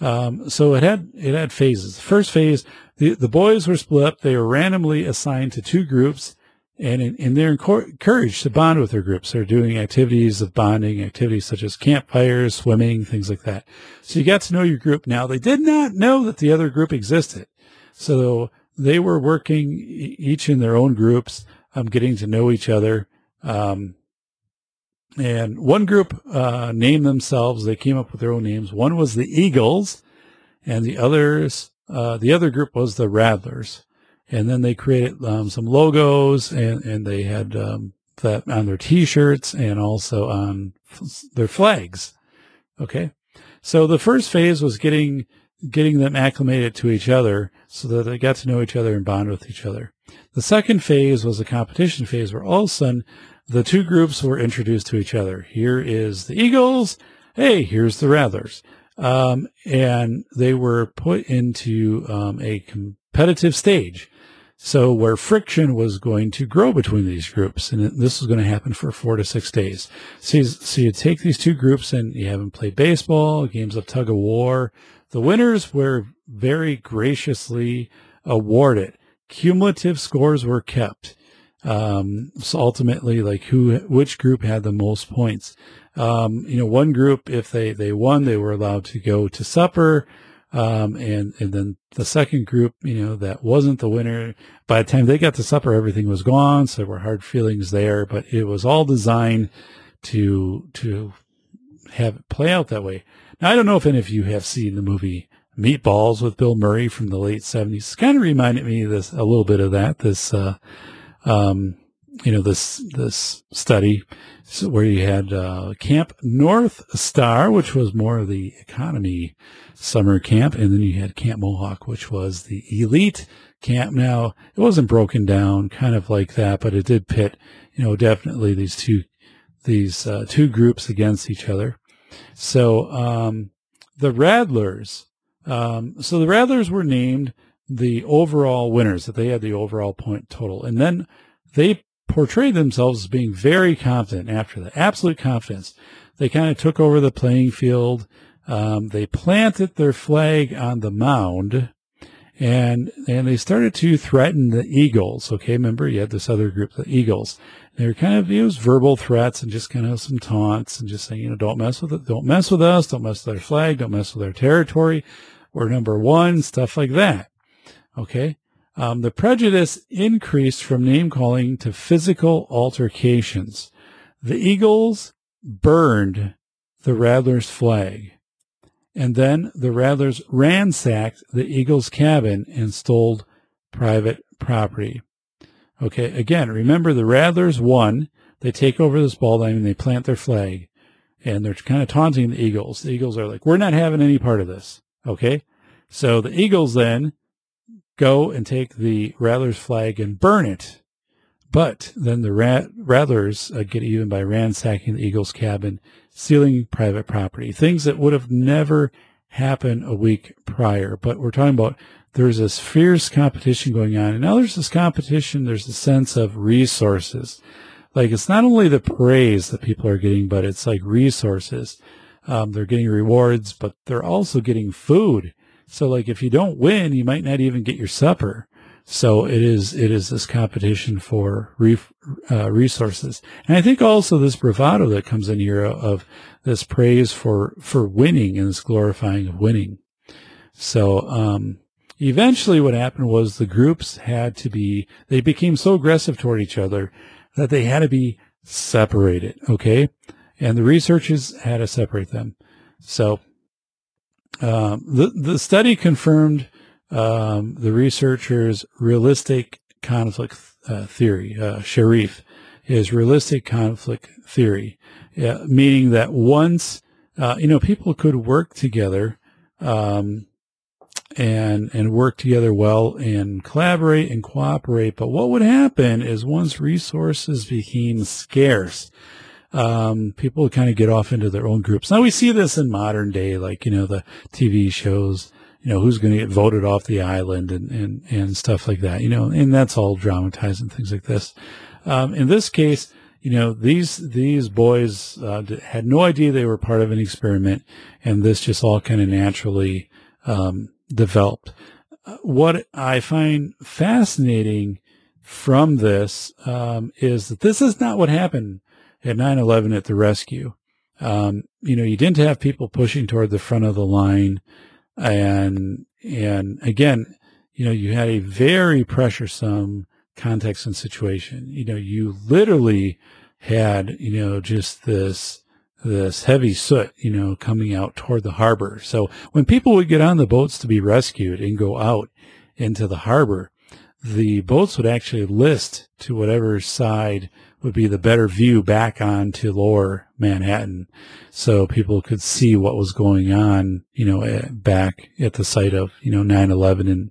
Um, so it had it had phases. The first phase, the, the boys were split up. They were randomly assigned to two groups, and, in, and they're encouraged to bond with their groups. They're doing activities of bonding, activities such as campfires, swimming, things like that. So you got to know your group. Now they did not know that the other group existed. So they were working each in their own groups, um, getting to know each other. Um, and one group uh, named themselves. They came up with their own names. One was the Eagles, and the others, uh, the other group was the Rattlers. And then they created um, some logos, and and they had um, that on their T-shirts and also on their flags. Okay, so the first phase was getting getting them acclimated to each other so that they got to know each other and bond with each other. The second phase was the competition phase where all of a sudden the two groups were introduced to each other. Here is the Eagles. Hey, here's the Rattlers. Um, and they were put into um, a competitive stage. So where friction was going to grow between these groups, and this was going to happen for four to six days. So so you take these two groups and you have them play baseball, games of tug of war, the winners were very graciously awarded. Cumulative scores were kept. Um, so ultimately, like who, which group had the most points? Um, you know, one group, if they, they won, they were allowed to go to supper. Um, and, and then the second group, you know, that wasn't the winner. By the time they got to supper, everything was gone. So there were hard feelings there, but it was all designed to, to have it play out that way. Now, I don't know if any of you have seen the movie Meatballs with Bill Murray from the late seventies. Kind of reminded me of this, a little bit of that, this, uh, um, you know, this, this study where you had, uh, Camp North Star, which was more of the economy summer camp. And then you had Camp Mohawk, which was the elite camp. Now it wasn't broken down kind of like that, but it did pit, you know, definitely these two, these, uh, two groups against each other. So, um, the Rattlers, um, so the Rattlers were named the overall winners, that they had the overall point total. And then they portrayed themselves as being very confident after that, absolute confidence. They kind of took over the playing field. Um, they planted their flag on the mound and, and they started to threaten the Eagles. Okay. Remember you had this other group, the Eagles. They were kind of used verbal threats and just kind of some taunts and just saying, you know, don't mess with it. Don't mess with us. Don't mess with our flag. Don't mess with our territory. We're number one, stuff like that. Okay. Um, the prejudice increased from name calling to physical altercations. The Eagles burned the Rattlers flag. And then the Rattlers ransacked the Eagles' cabin and stole private property. Okay, again, remember the Rattlers won. They take over this ball diamond and they plant their flag. And they're kind of taunting the Eagles. The Eagles are like, we're not having any part of this. Okay. So the Eagles then go and take the Rattlers flag and burn it. But then the Rattlers uh, get even by ransacking the Eagles cabin, stealing private property, things that would have never happened a week prior. But we're talking about there's this fierce competition going on. And now there's this competition, there's a sense of resources. Like it's not only the praise that people are getting, but it's like resources. Um, they're getting rewards, but they're also getting food. So like if you don't win, you might not even get your supper. So it is, it is this competition for re, uh, resources. And I think also this bravado that comes in here of this praise for, for winning and this glorifying of winning. So, um, eventually what happened was the groups had to be, they became so aggressive toward each other that they had to be separated. Okay. And the researchers had to separate them. So, um, the, the study confirmed um, the researcher's realistic conflict uh, theory, uh, Sherif, is realistic conflict theory, uh, meaning that once, uh, you know, people could work together, um, and, and work together well and collaborate and cooperate. But what would happen is once resources became scarce, um, people would kind of get off into their own groups. Now we see this in modern day, like, you know, the TV shows, you know, who's going to get voted off the island and, and, and stuff like that, you know, and that's all dramatized and things like this. Um, in this case, you know, these, these boys, uh, had no idea they were part of an experiment and this just all kind of naturally, um, developed. What I find fascinating from this, um, is that this is not what happened at 9-11 at the rescue. Um, you know, you didn't have people pushing toward the front of the line and, and again, you know, you had a very pressuresome context and situation. You know, you literally had, you know, just this, this heavy soot, you know, coming out toward the harbor. So when people would get on the boats to be rescued and go out into the harbor, the boats would actually list to whatever side would be the better view back onto lower Manhattan. So people could see what was going on, you know, eh, back at the site of, you know, 9-11 and,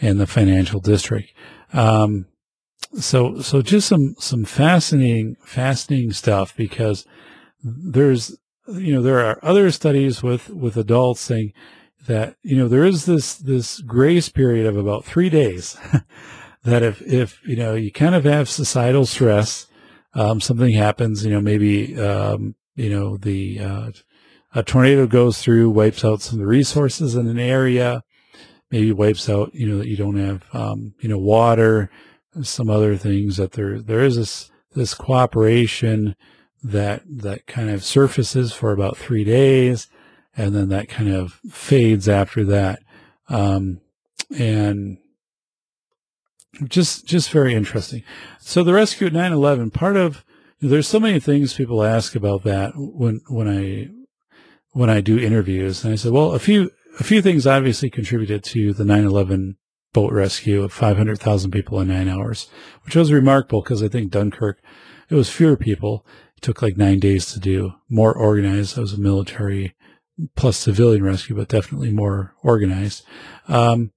and the financial district. Um, so, so just some, some fascinating, fascinating stuff because there's, you know, there are other studies with, with adults saying that, you know, there is this, this grace period of about three days that if, if, you know, you kind of have societal stress, um, something happens, you know, maybe, um, you know, the, uh, a tornado goes through, wipes out some of the resources in an area, maybe wipes out, you know, that you don't have, um, you know, water, some other things that there, there is this, this cooperation that, that kind of surfaces for about three days and then that kind of fades after that. Um, and just, just very interesting. So the rescue at 9-11, part of, there's so many things people ask about that when, when I, when I do interviews. And I said, well, a few, a few things obviously contributed to the 9-11 boat rescue of 500,000 people in nine hours, which was remarkable because I think Dunkirk, it was fewer people. It took like nine days to do, more organized. It was a military plus civilian rescue, but definitely more organized. Um,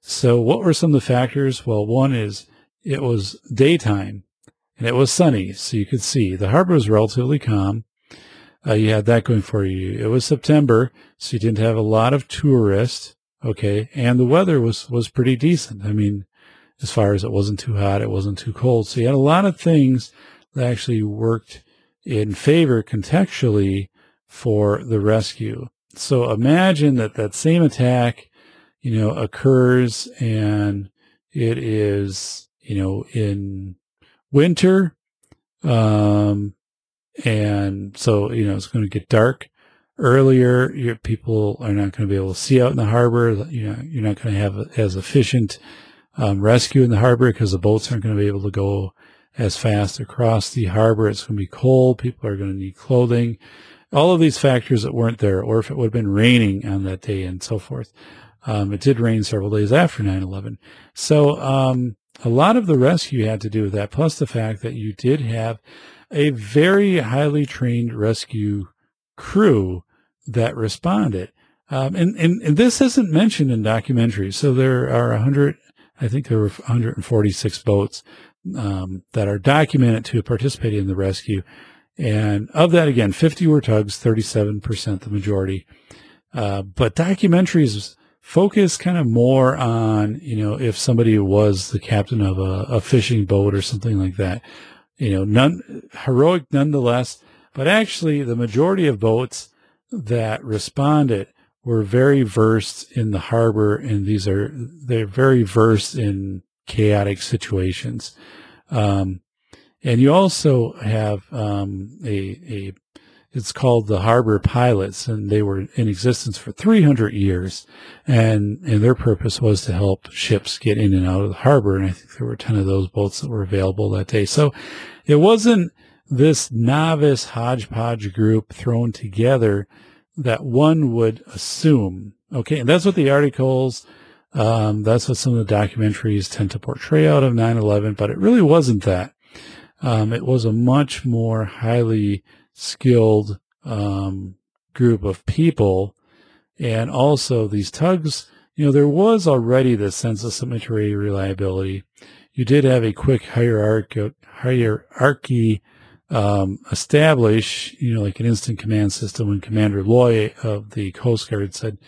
so what were some of the factors? Well, one is it was daytime and it was sunny, so you could see the harbor was relatively calm. Uh, you had that going for you. It was September, so you didn't have a lot of tourists. Okay. And the weather was, was pretty decent. I mean, as far as it wasn't too hot, it wasn't too cold. So you had a lot of things that actually worked in favor contextually for the rescue. So imagine that that same attack, you know, occurs and it is, you know, in winter. Um, and so, you know, it's going to get dark earlier. Your people are not going to be able to see out in the harbor. You know, you're not going to have as efficient um, rescue in the harbor because the boats aren't going to be able to go as fast across the harbor. It's going to be cold. People are going to need clothing. All of these factors that weren't there, or if it would have been raining on that day and so forth. Um, it did rain several days after 9-11. So um, a lot of the rescue had to do with that, plus the fact that you did have a very highly trained rescue crew that responded. Um, and, and, and this isn't mentioned in documentaries. So there are 100, I think there were 146 boats um, that are documented to have participated in the rescue. And of that, again, 50 were tugs, 37%, the majority. Uh, but documentaries focus kind of more on, you know, if somebody was the captain of a, a fishing boat or something like that you know, none heroic nonetheless. But actually, the majority of boats that responded were very versed in the harbor, and these are they're very versed in chaotic situations. Um, and you also have um, a a it's called the Harbor Pilots, and they were in existence for 300 years, and and their purpose was to help ships get in and out of the harbor. And I think there were 10 of those boats that were available that day. So it wasn't this novice hodgepodge group thrown together that one would assume. Okay, and that's what the articles, um, that's what some of the documentaries tend to portray out of 9/11, but it really wasn't that. Um, it was a much more highly skilled um, group of people. And also these tugs, you know, there was already this sense of cemetery reliability. You did have a quick hierarchy, hierarchy um, establish, you know, like an instant command system when Commander Loy of the Coast Guard said,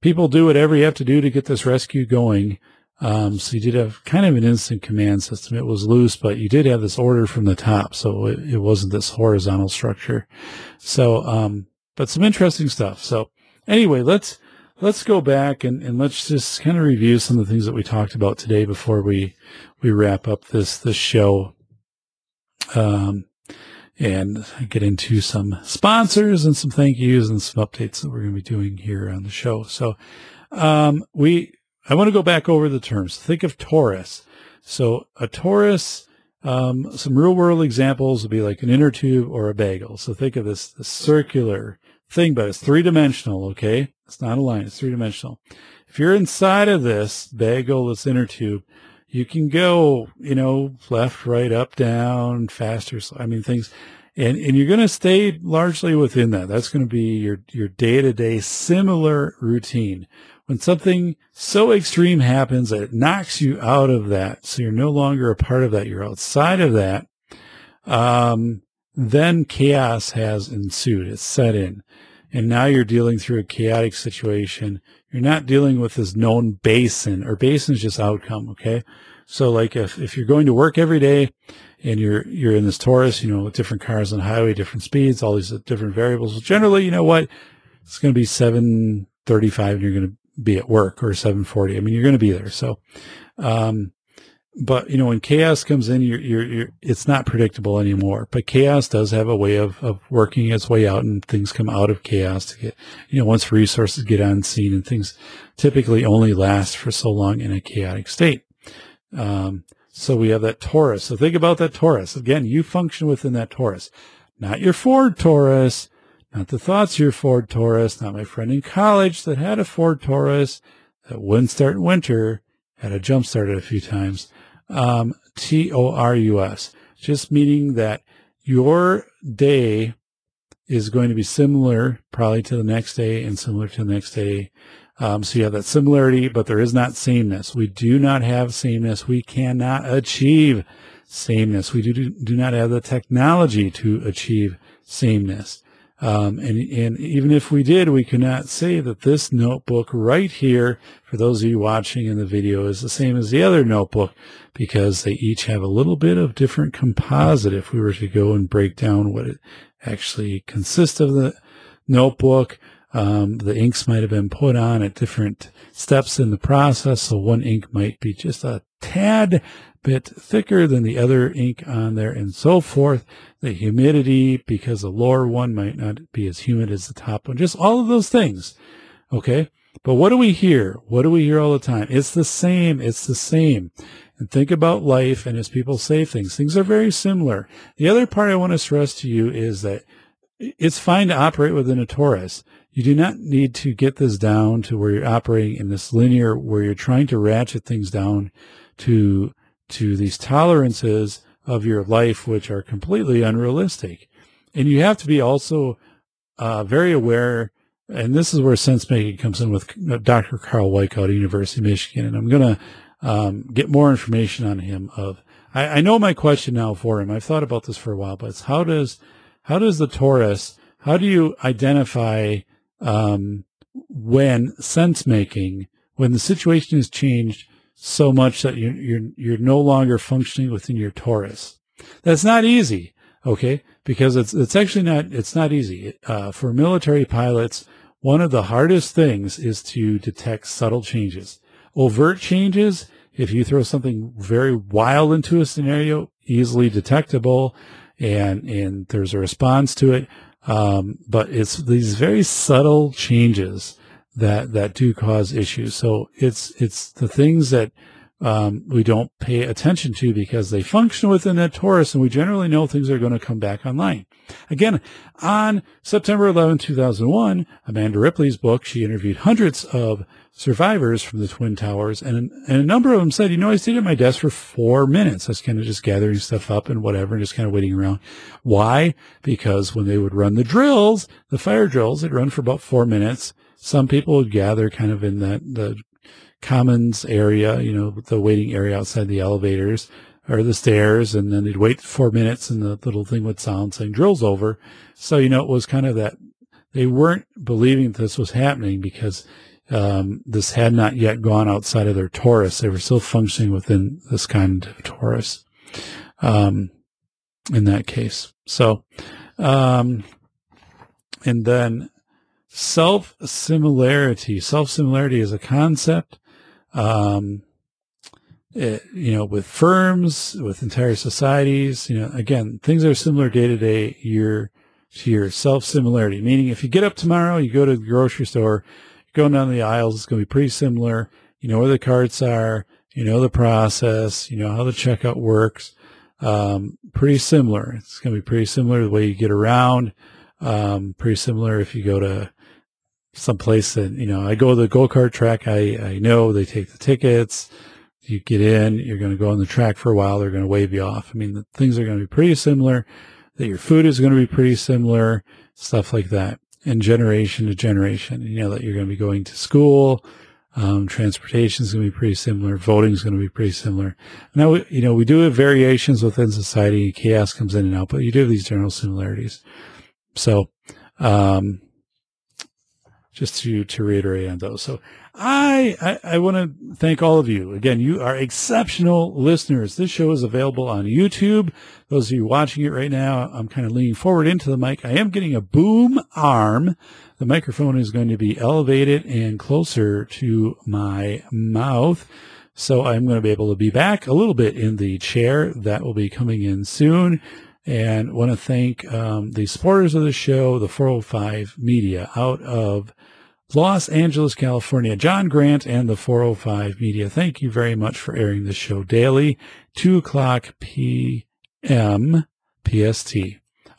people do whatever you have to do to get this rescue going. Um, so you did have kind of an instant command system. It was loose, but you did have this order from the top. So it, it wasn't this horizontal structure. So, um, but some interesting stuff. So anyway, let's, let's go back and, and let's just kind of review some of the things that we talked about today before we, we wrap up this, this show. Um, and get into some sponsors and some thank yous and some updates that we're going to be doing here on the show. So, um, we, I want to go back over the terms. Think of torus. So a torus, um, some real world examples would be like an inner tube or a bagel. So think of this, this circular thing, but it's three dimensional. Okay. It's not a line. It's three dimensional. If you're inside of this bagel, this inner tube, you can go, you know, left, right, up, down, faster. I mean, things, and, and you're going to stay largely within that. That's going to be your, your day to day similar routine when something so extreme happens that it knocks you out of that, so you're no longer a part of that, you're outside of that, um, then chaos has ensued. It's set in. And now you're dealing through a chaotic situation. You're not dealing with this known basin, or basin is just outcome, okay? So like if, if you're going to work every day and you're, you're in this Torus, you know, with different cars on the highway, different speeds, all these different variables, well, generally, you know what? It's going to be 735 and you're going to be at work or 740. I mean, you're going to be there. So, um, but you know, when chaos comes in, you're, you're, you're, it's not predictable anymore, but chaos does have a way of, of working its way out and things come out of chaos to get, you know, once resources get on scene and things typically only last for so long in a chaotic state. Um, so we have that Torus. So think about that Torus. Again, you function within that Torus, not your Ford Taurus, not the thoughts of your Ford Taurus, not my friend in college that had a Ford Taurus that wouldn't start in winter, had a jump started a few times um, T O R U S, just meaning that your day is going to be similar probably to the next day and similar to the next day. Um, so you have that similarity, but there is not sameness. We do not have sameness. We cannot achieve sameness. We do, do not have the technology to achieve sameness. Um, and, and even if we did, we could not say that this notebook right here, for those of you watching in the video, is the same as the other notebook because they each have a little bit of different composite. If we were to go and break down what it actually consists of the notebook, um, the inks might have been put on at different steps in the process. So one ink might be just a tad bit thicker than the other ink on there and so forth. The humidity, because the lower one might not be as humid as the top one, just all of those things. Okay. But what do we hear? What do we hear all the time? It's the same. It's the same. And think about life. And as people say things, things are very similar. The other part I want to stress to you is that it's fine to operate within a Torus. You do not need to get this down to where you're operating in this linear, where you're trying to ratchet things down to to these tolerances of your life, which are completely unrealistic. And you have to be also uh, very aware, and this is where sense making comes in with uh, Dr. Karl Weick out of University of Michigan. And I'm going to um, get more information on him. Of I, I, know my question now for him. I've thought about this for a while, but it's how does how does the Torus? How do you identify um, when sense making when the situation has changed? So much that you're, you're, you're no longer functioning within your Torus. That's not easy. Okay. Because it's, it's actually not, it's not easy. Uh, for military pilots, one of the hardest things is to detect subtle changes. Overt changes, if you throw something very wild into a scenario, easily detectable and, and there's a response to it. Um, but it's these very subtle changes that that do cause issues. So it's it's the things that um, we don't pay attention to because they function within that Torus, and we generally know things are going to come back online. Again, on September 11, 2001, Amanda Ripley's book, she interviewed hundreds of survivors from the Twin Towers, and, and a number of them said, you know, I stayed at my desk for four minutes. I was kind of just gathering stuff up and whatever, and just kind of waiting around. Why? Because when they would run the drills, the fire drills, they'd run for about four minutes some people would gather kind of in that the commons area, you know, the waiting area outside the elevators or the stairs, and then they'd wait four minutes and the little thing would sound saying drills over. So, you know, it was kind of that they weren't believing this was happening because um, this had not yet gone outside of their Torus. They were still functioning within this kind of Torus um, in that case. So, um, and then self similarity. Self similarity is a concept. Um, it, you know, with firms, with entire societies, you know, again, things are similar day to day, year to year. Self similarity, meaning if you get up tomorrow, you go to the grocery store, you're going down the aisles, it's going to be pretty similar. You know where the carts are, you know the process, you know how the checkout works. Um, pretty similar. It's going to be pretty similar the way you get around. Um, pretty similar if you go to someplace that, you know, I go to the go-kart track. I, I know they take the tickets. You get in, you're going to go on the track for a while. They're going to wave you off. I mean, the things are going to be pretty similar that your food is going to be pretty similar, stuff like that. And generation to generation, you know, that you're going to be going to school. Um, transportation is going to be pretty similar. Voting is going to be pretty similar. Now, you know, we do have variations within society. Chaos comes in and out, but you do have these general similarities. So, um, just to, to reiterate on those. So I, I, I want to thank all of you. Again, you are exceptional listeners. This show is available on YouTube. Those of you watching it right now, I'm kind of leaning forward into the mic. I am getting a boom arm. The microphone is going to be elevated and closer to my mouth. So I'm going to be able to be back a little bit in the chair. That will be coming in soon. And want to thank um, the supporters of the show, the 405 Media out of Los Angeles, California. John Grant and the 405 Media. Thank you very much for airing the show daily, 2 o'clock p.m. PST.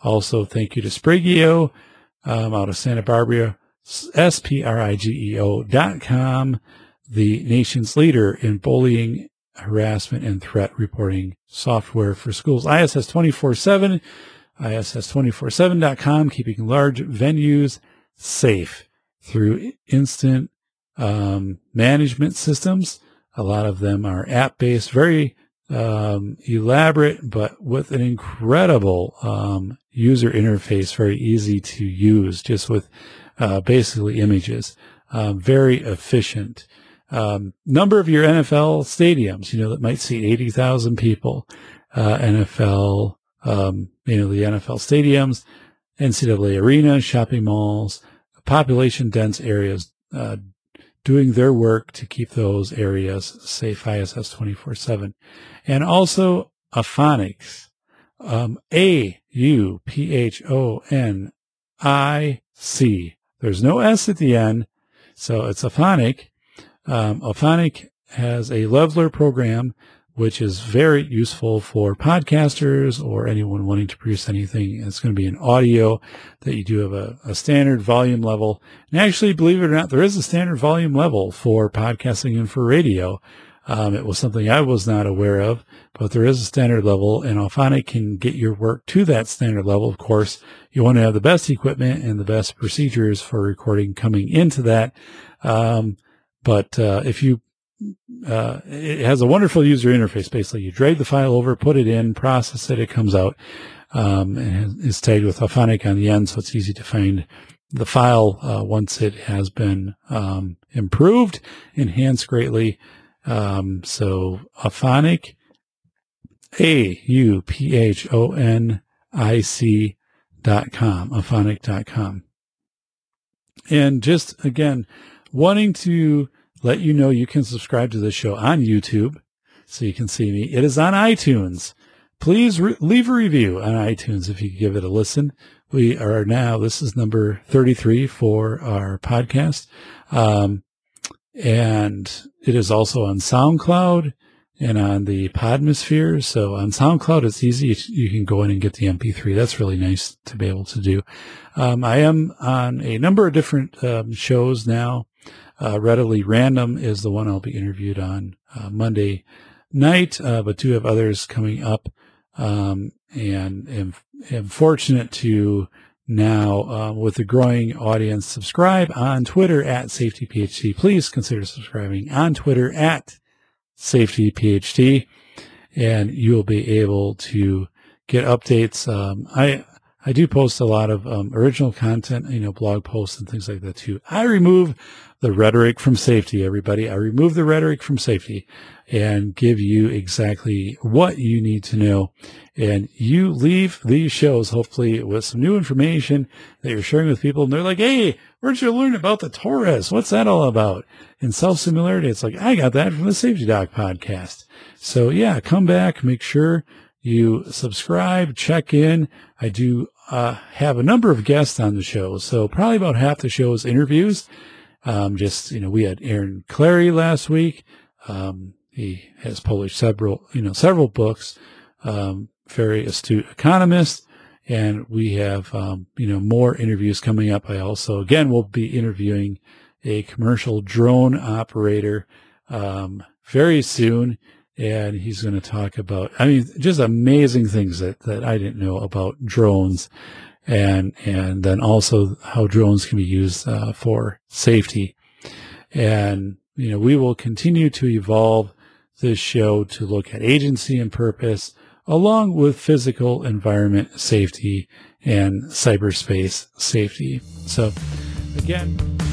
Also, thank you to Sprigeo um, out of Santa Barbara, S-P-R-I-G-E-O dot com, the nation's leader in bullying, harassment, and threat reporting software for schools. ISS 24-7, ISS247.com, keeping large venues safe through instant um, management systems. A lot of them are app-based, very um, elaborate, but with an incredible um, user interface, very easy to use, just with uh, basically images. Um, very efficient. Um, number of your NFL stadiums, you know, that might seat 80,000 people. Uh, NFL, um, you know, the NFL stadiums, NCAA arenas, shopping malls, population dense areas, uh, doing their work to keep those areas safe ISS 24 7. And also Auphonics, um, A U P H O N I C. There's no S at the end. So it's Auphonic. Um, Auphonic has a leveler program which is very useful for podcasters or anyone wanting to produce anything. It's going to be an audio that you do have a, a, standard volume level. And actually, believe it or not, there is a standard volume level for podcasting and for radio. Um, it was something I was not aware of, but there is a standard level and Auphonic can get your work to that standard level. Of course, you want to have the best equipment and the best procedures for recording coming into that. Um, but uh, if you uh, it has a wonderful user interface. Basically, you drag the file over, put it in, process it, it comes out, um, and it's tagged with Auphonic on the end, so it's easy to find the file uh, once it has been um, improved, enhanced greatly. Um, so Auphonic, A U P H O N I C dot com, Auphonic dot com. And just again, wanting to let you know you can subscribe to this show on YouTube so you can see me. It is on iTunes. Please re- leave a review on iTunes if you give it a listen. We are now, this is number 33 for our podcast. Um, and it is also on SoundCloud and on the Podmosphere. So on SoundCloud, it's easy. You can go in and get the MP3. That's really nice to be able to do. Um, I am on a number of different um, shows now. Uh, Readily Random is the one I'll be interviewed on uh, Monday night, uh, but do have others coming up. Um, and am, am fortunate to now, uh, with a growing audience, subscribe on Twitter at SafetyPHD. Please consider subscribing on Twitter at SafetyPHD, and you'll be able to get updates. Um, I I do post a lot of um, original content, you know, blog posts and things like that too. I remove the rhetoric from safety, everybody. I remove the rhetoric from safety and give you exactly what you need to know. And you leave these shows, hopefully, with some new information that you're sharing with people. And they're like, Hey, where'd you learn about the Torus? What's that all about? And self similarity, it's like, I got that from the Safety Doc podcast. So yeah, come back, make sure you subscribe, check in. I do uh, have a number of guests on the show. So probably about half the show is interviews. Um, just, you know, we had Aaron Clarey last week. Um, he has published several, you know, several books, um, very astute economist. And we have, um, you know, more interviews coming up. I also, again, will be interviewing a commercial drone operator, um, very soon. And he's going to talk about, I mean, just amazing things that, that I didn't know about drones and and then also how drones can be used uh, for safety. And you know, we will continue to evolve this show to look at agency and purpose, along with physical environment safety and cyberspace safety. So, again.